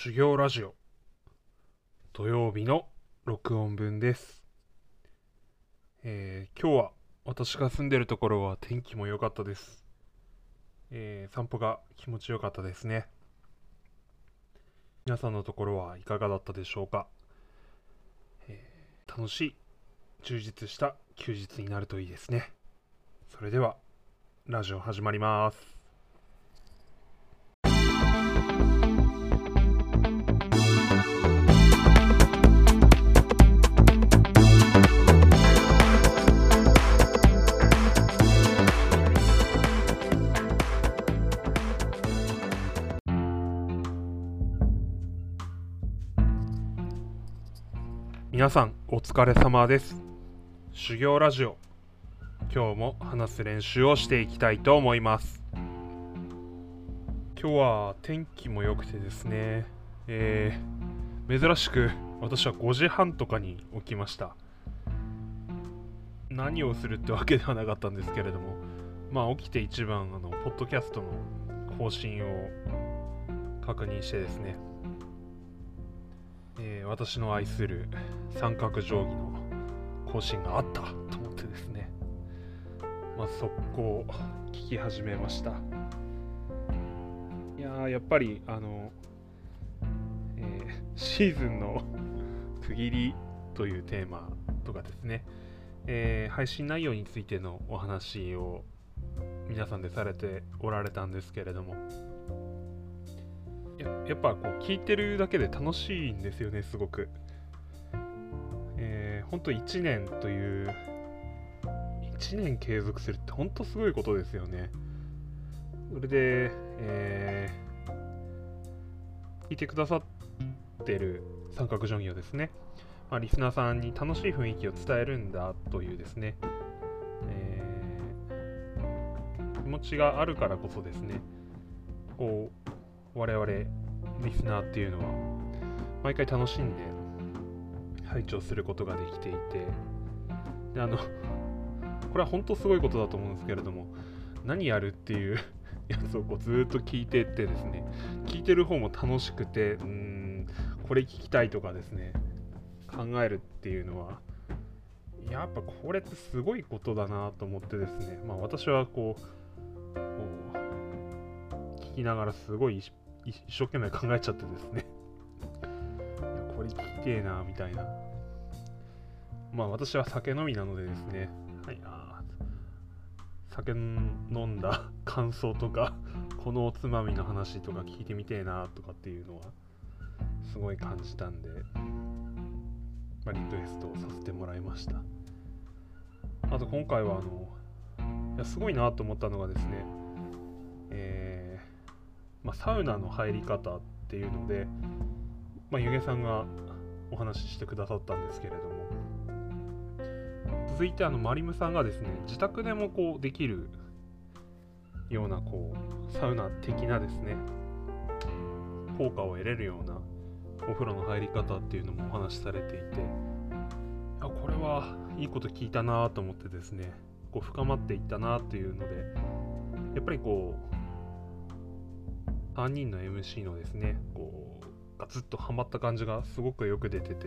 修行ラジオ。土曜日の録音分です、えー今日は私が住んでるところは天気も良かったです、えー散歩が気持ちよかったですね。皆さんのところはいかがだったでしょうか、えー楽しい充実した休日になるといいですね。それではラジオ始まります。皆さんお疲れ様です。修行ラジオ。今日も話す練習をしていきたいと思います。今日は天気も良くてですねえー、珍しく私は5時半とかに起きました。何をするってわけではなかったんですけれどもまあ起きて一番あのポッドキャストの更新を確認してですね私の愛する三角定規の更新があったと思ってですね、まあ、速攻聞き始めました。いやーやっぱりあの、えーシーズンの 区切りというテーマとかですね、えー配信内容についてのお話を皆さんでされておられたんですけれどもやっぱこう聞いてるだけで楽しいんですよねすごく。えー、本当1年という1年継続するって本当すごいことですよね。それで、えー聞いてくださってる三角定規をですね、まあ、リスナーさんに楽しい雰囲気を伝えるんだというですね、えー気持ちがあるからこそですねこう我々リスナーっていうのは毎回楽しんで拝聴することができていてであの これは本当すごいことだと思うんですけれども何やるっていう やつをこうずっと聞いてってですね聞いてる方も楽しくてうーんこれ聞きたいとかですね考えるっていうのはやっぱこれってすごいことだなと思ってですねまあ私はこうこう聞きながらすごい一生懸命考えちゃってですね。いやこれ聞きてえなみたいな。まあ私は酒飲みなのでですね。はいあ酒飲んだ感想とか このおつまみの話とか聞いてみてえなとかっていうのはすごい感じたんで、まあ、リクエストをさせてもらいました。あと今回はあのいやすごいなと思ったのがですねえーまあ、サウナの入り方っていうので、まあ、ゆげさんがお話ししてくださったんですけれども。続いてあのマリムさんがですね自宅でもこうできるようなこうサウナ的なですね効果を得れるようなお風呂の入り方っていうのもお話しされていてあこれはいいこと聞いたなと思ってですねこう深まっていったなっていうのでやっぱりこう3人の MC のですねこうガツッとハマった感じがすごくよく出てて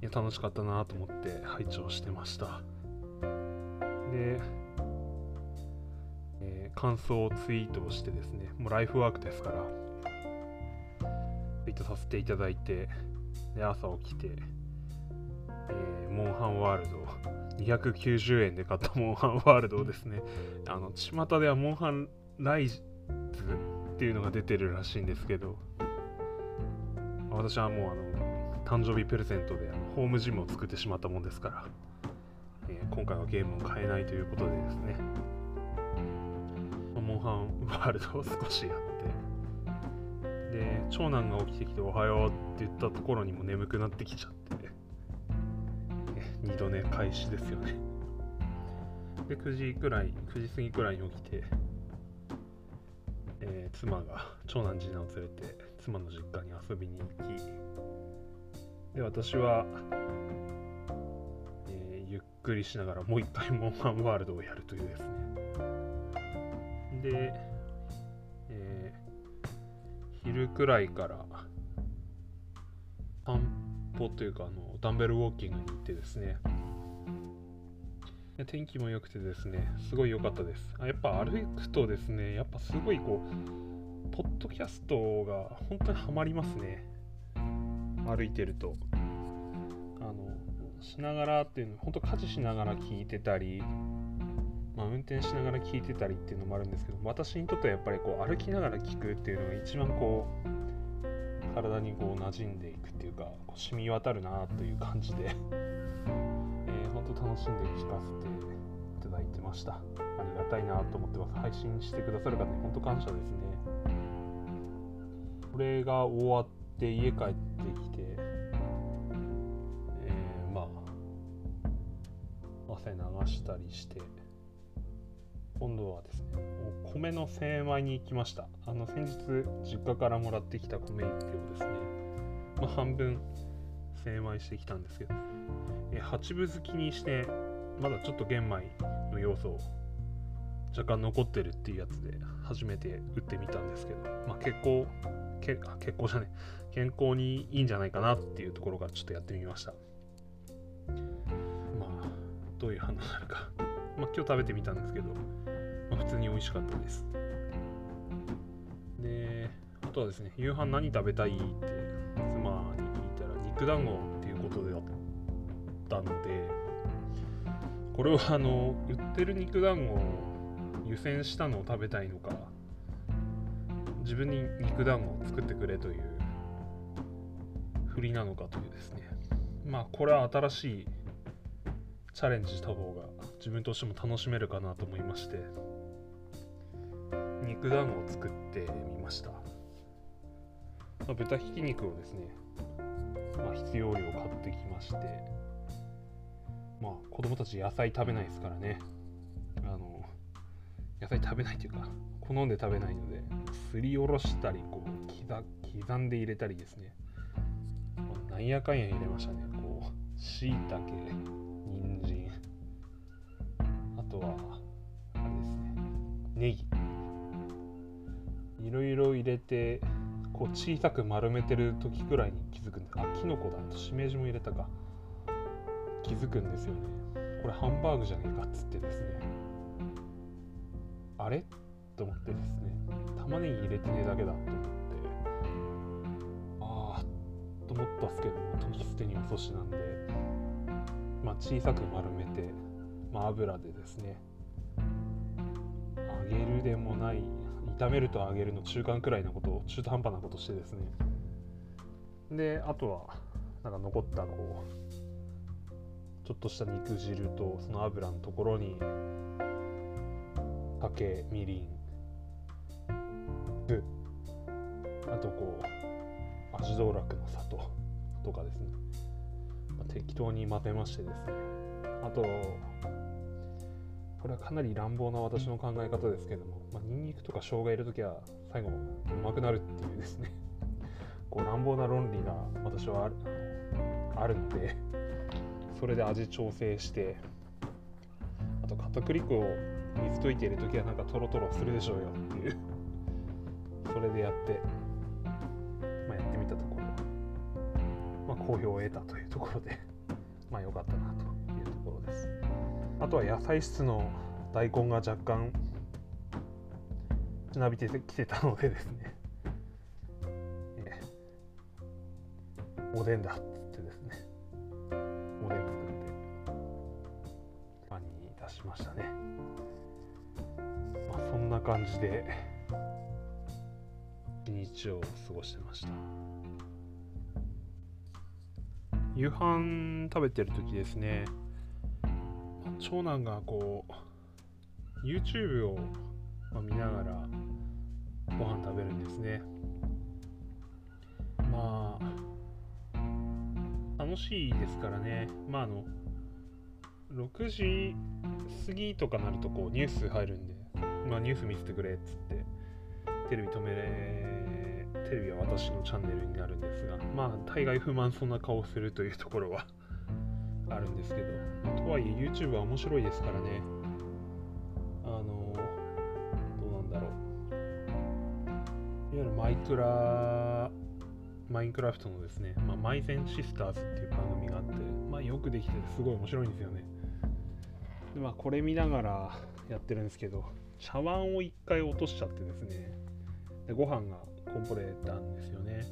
いや楽しかったなと思って拝聴してました。で、えー感想をツイートをしてですねもうライフワークですからツイートさせていただいてで朝起きて、えーモンハンワールド290円で買ったモンハンワールドをですねあの巷ではモンハンライズっていうのが出てるらしいんですけど。私はもうあの誕生日プレゼントでホームジムを作ってしまったもんですから、えー今回はゲームを変えないということでですね。モンハンワールドを少しやって。で長男が起きてきて「おはよう」って言ったところにも眠くなってきちゃって。え二度寝開始ですよね。で9時くらい9時過ぎくらいに起きてえー、妻が長男次男を連れて妻の実家に遊びに行きで私は、えー、ゆっくりしながらもう一回モンハンワールドをやるというですね。で、えー、昼くらいから散歩というかあのダンベルウォーキングに行ってですね天気も良くてですねすごい良かったです。あやっぱ歩くとですねやっぱすごいこうポッドキャストが本当にハマりますね。歩いてると。あのしながらっていうの本当家事しながら聞いてたりまあ、運転しながら聞いてたりっていうのもあるんですけど私にとってはやっぱりこう歩きながら聞くっていうのが一番こう体にこう馴染んでいくっていうかこう染み渡るなという感じで、えー、本当楽しんで聞かせていただいてました。ありがたいなと思ってます。配信してくださる方に本当感謝ですね。これが終わって家帰ってきて、えー、まあ汗流したりして今度はですね米の精米に行きました。あの先日実家からもらってきた米1票ですね、まあ、半分精米してきたんですけど。え八分好きにしてまだちょっと玄米の要素若干残ってるっていうやつで初めて打ってみたんですけど、まあ、結構けあ結構じゃね健康にいいんじゃないかなっていうところからちょっとやってみました。まあどういう反応になるか。まあ今日食べてみたんですけどまあ、普通に美味しかったです。であとはですね夕飯何食べたいって妻に聞いたら肉団子っていうことであったのでこれはあの売ってる肉団子を湯煎したのを食べたいのか自分に肉団子を作ってくれという振りなのかというですね。まあこれは新しいチャレンジした方が自分としても楽しめるかなと思いまして肉団子を作ってみました、まあ、豚ひき肉をですね、まあ、必要量買ってきましてまあ子供たち野菜食べないですからね。あの野菜食べないというか好んで食べないのですりおろしたりこう刻んで入れたりですね、まあ、なんやかんや入れましたね。こうしいたけ人参あとはあれですね。ネギ。いろいろ入れてこう小さく丸めてる時くらいに気づくんであキノコだ。としめじも入れたか。気づくんですよね。これハンバーグじゃねえかっつってですね。あれ？と思ってですね。玉ねぎ入れてねえだけだと思って。ああと思ったっすけども時捨てに遅しなんで。まあ小さく丸めて、まあ、油でですね。揚げるでもない炒めると揚げるの中間くらいのことを中途半端なことしてですね。であとはなんか残ったこうちょっとした肉汁とその油のところに酒みりん酢あとこう味道楽の砂糖とかですね、まあ、適当に混ぜましてですね。あとこれはかなり乱暴な私の考え方ですけども、まあ、ニンニクとか生姜入れるときは最後うまくなるっていうですね。こう乱暴な論理が私はあるあるので。それで味調整してあと片栗粉を水溶いているときはなんかトロトロするでしょうよっていうそれでやって、まあ、やってみたところ、まあ、好評を得たというところでまあ良かったなというところです。あとは野菜室の大根が若干しなびてきてたのでですね、おでんだましたね。まあそんな感じで。一日を過ごしてました。夕飯食べてる時ですね。長男がこう YouTube を見ながらご飯食べるんですね。まあ楽しいですからね。まああの6時過ぎとかなるとこうニュース入るんで、まあ、ニュース見せてくれっつってテレビ止めれテレビは私のチャンネルになるんですがまあ大概不満そうな顔をするというところは あるんですけど、とはいえ YouTube は面白いですからね。あの、どうなんだろう。いわゆるマイクラマインクラフトのですね、まあ、マイゼンシスターズっていう番組があって、まあ、よくできててすごい面白いんですよね。でまあ、これ見ながらやってるんですけど、茶碗を一回落としちゃってですね、でご飯がこぼれたんですよね。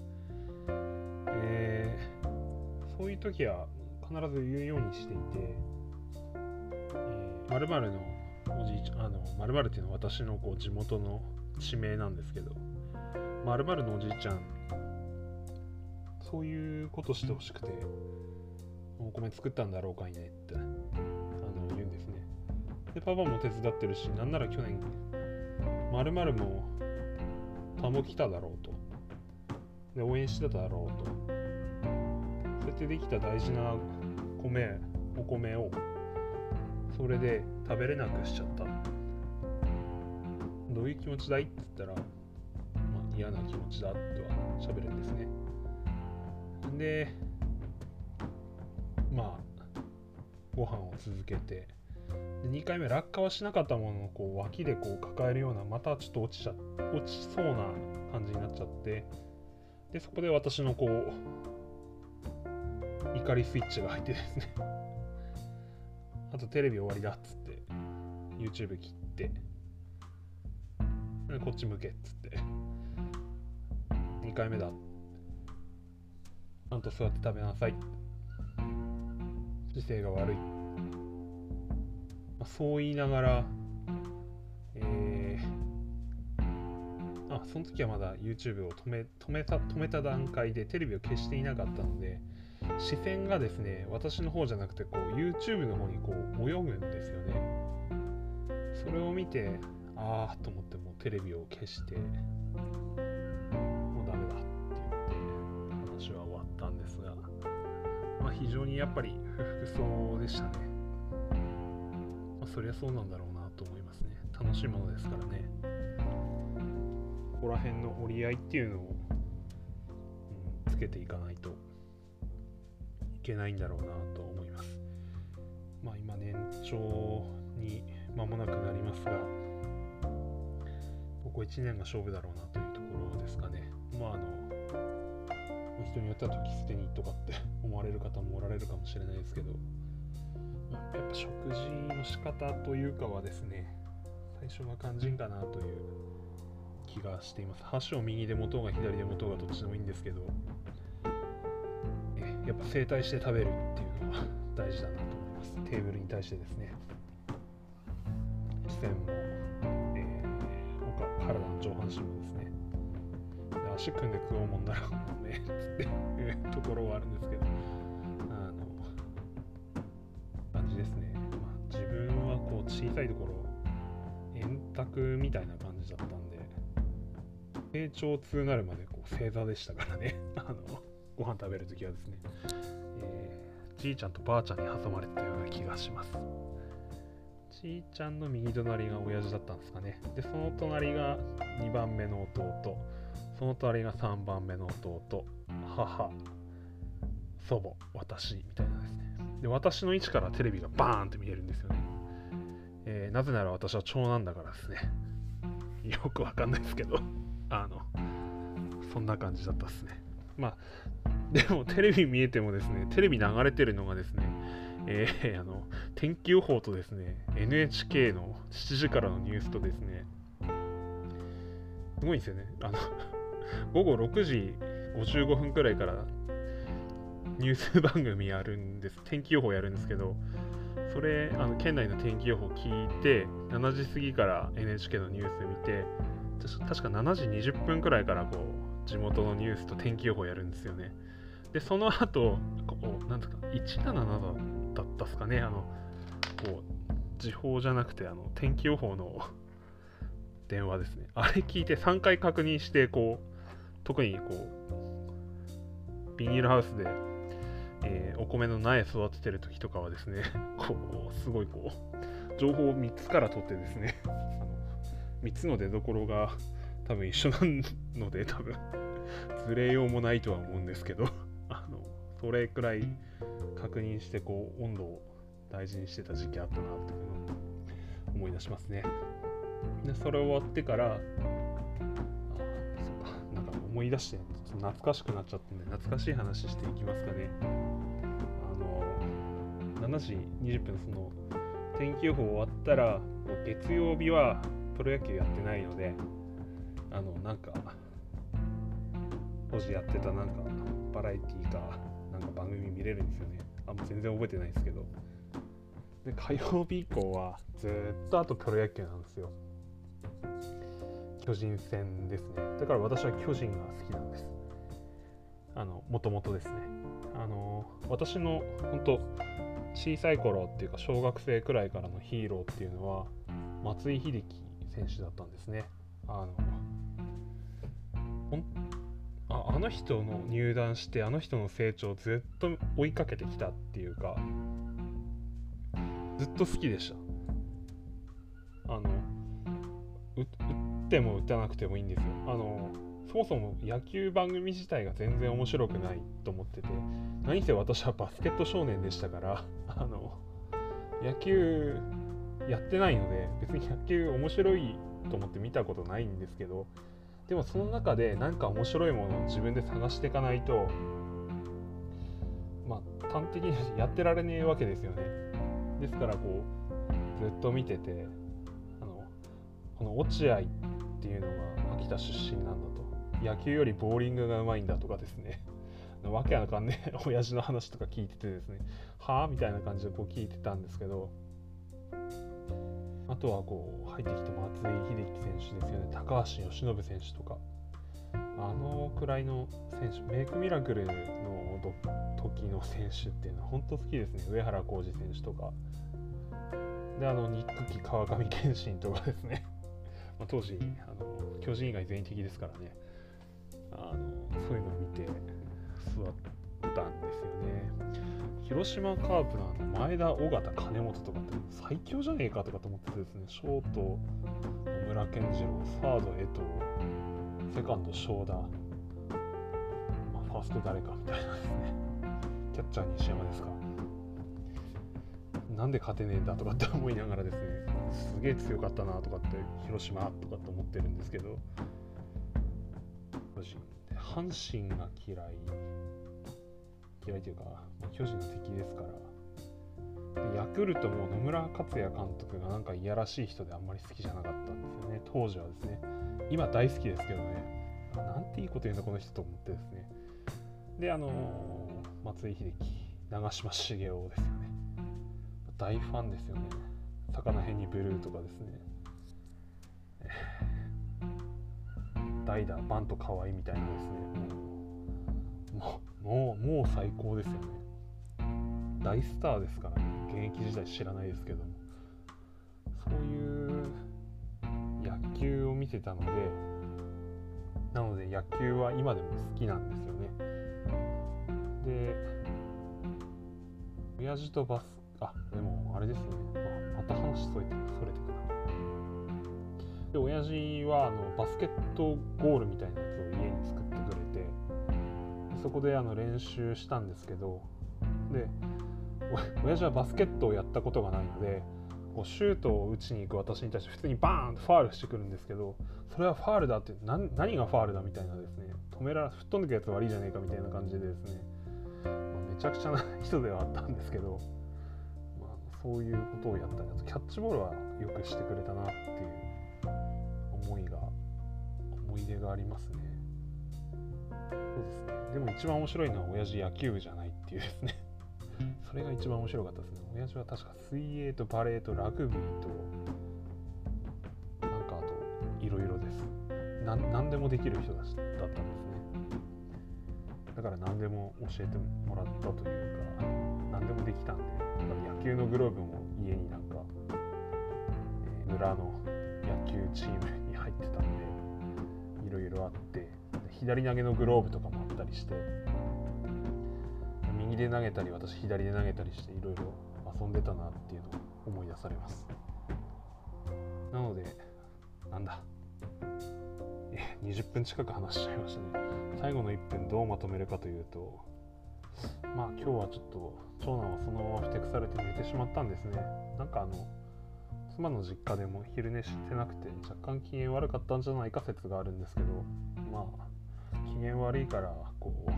えー、そういう時は必ず言うようにしていて、えー、〇〇のおじいちゃん、あの、〇〇っていうのは私のこう地元の地名なんですけど、〇〇のおじいちゃん、そういうことしてほしくて、お米作ったんだろうかいねって。で、パパも手伝ってるし、なんなら去年、〇〇も田んぼ来ただろうと。で、応援してただろうと。そうやってできた大事な米、お米を、それで食べれなくしちゃった。どういう気持ちだいって言ったら、まあ、嫌な気持ちだとは喋るんですね。で、まあ、ご飯を続けて、で2回目落下はしなかったもののこう脇でこう抱えるようなまたちょっと落ちちゃ落ちそうな感じになっちゃってでそこで私のこう怒りスイッチが入ってですね。あとテレビ終わりだっつって YouTube 切ってこっち向けっつって2回目だ。ちゃんと座って食べなさい。姿勢が悪い、まあ、そう言いながらえー、あその時はまだ YouTube を止め止めた止めた段階でテレビを消していなかったので視線がですね私の方じゃなくてこう YouTube の方にこう泳ぐんですよね。それを見てああと思ってもうテレビを消してもうダメだって言って話は終わったんですがまあ非常にやっぱり不服そうでしたね、まあ、そりゃそうなんだろうなと思いますね楽しいものですからねここら辺の折り合いっていうのを、うん、つけていかないといけないんだろうなと思います。まあ今年長に間もなくなりますが、ここ1年が勝負だろうなというところですかね。まああの、人によっては時捨てにとかって思われる方もおられるかもしれないですけど、やっぱ食事の仕方というかはですね、最初が肝心かなという気がしています。箸を右で持とうが左で持とうがどっちでもいいんですけど、やっぱ正対して食べるっていうのは大事だなと思います。テーブルに対してですね。視線も、えー、体の上半身もですね。足組んで食おうもんならもう ねっていうところはあるんですけど。小さいところ円卓みたいな感じだったんで成長痛なるまでこう正座でしたからね あのご飯食べるときはですね、えー、じいちゃんとばあちゃんに挟まれてたような気がします。じいちゃんの右隣が親父だったんですかね。で、その隣が2番目の弟、その隣が3番目の弟、母、祖母、私みたいなですね。で、私の位置からテレビがバーンって見えるんですよね。なぜなら私は長男だからですね。よくわかんないですけど、あの、そんな感じだったっすね。まあ、でもテレビ見えてもですね、テレビ流れてるのがですね、えー、あの、天気予報とですね、NHK の7時からのニュースとですね、すごいんですよね。あの、午後6時55分くらいからニュース番組やるんです。天気予報やるんですけど、それ、あの県内の天気予報聞いて、7時過ぎから NHK のニュース見て、確か7時20分くらいからこう、地元のニュースと天気予報やるんですよね。で、その後、こう、なんですか、177だったっすかね、あの、こう、時報じゃなくて、あの、天気予報の 電話ですね。あれ聞いて3回確認して、こう、特にこう、ビニールハウスで、えー、お米の苗育ててる時とかはですね、こう、すごいこう、情報を3つから取ってですね、あの3つの出どころが多分一緒なので 多分ずれようもないとは思うんですけどあのそれくらい確認してこう温度を大事にしてた時期あったなっていうのを思い出しますね。でそれ終わってからあそうかなんか思い出してょっと懐かしくなっちゃったんで懐かしい話していきますかね。あの7時20分その天気予報終わったら月曜日はプロ野球やってないのであのなんか当時やってたなんかバラエティーかなんか番組見れるんですよね。あんま全然覚えてないですけど。で火曜日以降はずっとあとプロ野球なんですよ。巨人戦ですね。だから私は巨人が好きなんです。もともとですね。あの私の本当小さい頃っていうか小学生くらいからのヒーローっていうのは松井秀喜選手だったんですね。あのああの人の入団してあの人の成長をずっと追いかけてきたっていうかずっと好きでした。あの打っても打たなくてもいいんですよ。あのそもそも野球番組自体が全然面白くないと思ってて何せ私はバスケット少年でしたから あの野球やってないので別に野球面白いと思って見たことないんですけどでもその中で何か面白いものを自分で探していかないとまあ端的にやってられねえわけですよね。ですからこうずっと見ててあのこの落合っていうのが秋田出身なん野球よりボーリングがうまいんだとかですね。わけわかんねえ 親父の話とか聞いててですね。はあ？みたいな感じでこう聞いてたんですけど。あとはこう入ってきた松井秀喜選手ですよね。高橋由伸選手とか。あのくらいの選手。メイクミラクルの時の選手っていうのは本当好きですね。上原浩二選手とか。であのニックキ川上健信とかですね。ま当時あの巨人以外全員的ですからね。あのそういうのを見て座ったんですよね。広島カープのあの前田、尾形、金本とかって最強じゃねえかとかと思ってですね、ショート、野村健次郎、サード、江藤、セカンド、正田、まあ、ファースト誰かみたいなですね、キャッチャー西山ですか。なんで勝てねえんだとかって思いながらですね、すげえ強かったなとかって、広島とかって思ってるんですけど、阪神が嫌い、嫌いというか、巨人の敵ですからヤクルトも野村克也監督がなんかいやらしい人であんまり好きじゃなかったんですよね。当時はですね。今大好きですけどね。なんていいこと言うんだこの人と思ってですね。であのー、松井秀喜長嶋茂雄ですよね。大ファンですよね。魚辺にブルーとかですね。代打バント可愛いみたいなですねもうもうもう最高ですよね。大スターですからね。現役時代知らないですけども。そういう野球を見てたのでなので野球は今でも好きなんですよね。で親父とバスあでもあれですね、まあ、また話それてそれてくな。で親父はあのバスケットゴールみたいなやつを家に作ってくれてそこであの練習したんですけどで親父はバスケットをやったことがないのでこうシュートを打ちに行く私に対して普通にバーンとファールしてくるんですけどそれはファールだって何がファールだみたいなですね。止められ吹っ飛んでくやつ悪いじゃねえかみたいな感じでですね、まあ、めちゃくちゃな人ではあったんですけど、まあ、そういうことをやったりあと。キャッチボールはよくしてくれたなっていう。思いが思い出がありますね。そうですね。でも一番面白いのは親父野球部じゃないっていうですね。それが一番面白かったですね。親父は確か水泳とバレーとラグビーとなんかあといろいろです。何でもできる人だったんですね。だから何でも教えてもらったというか何でもできたんで野球のグローブも家になんか、えー、村の野球チームにってたんでいろいろあって左投げのグローブとかもあったりして右で投げたり私左で投げたりしていろいろ遊んでたなっていうのを思い出されます。なのでなんだ。え20分近く話しちゃいましたね。最後の1分どうまとめるかというとまあ今日はちょっと長男はそのままふてくされて寝てしまったんですね。なんかあの妻の実家でも昼寝してなくて若干機嫌悪かったんじゃないか説があるんですけどまあ機嫌悪いからこう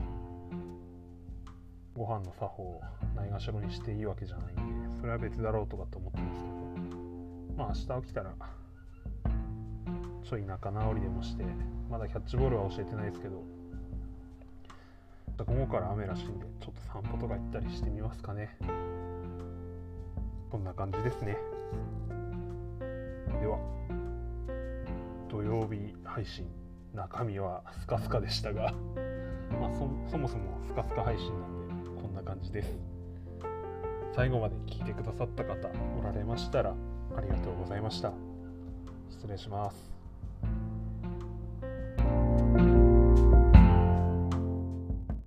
ご飯の作法をないがしろにしていいわけじゃないんでそれは別だろうとかと思ってますけどまあ明日起きたらちょい仲直りでもしてまだキャッチボールは教えてないですけど午後から雨らしいんでちょっと散歩とか行ったりしてみますかね。こんな感じですね。では。土曜日配信中身はスカスカでしたがまあそそもそもスカスカ配信なんでこんな感じです。最後まで聞いてくださった方おられましたらありがとうございました。失礼します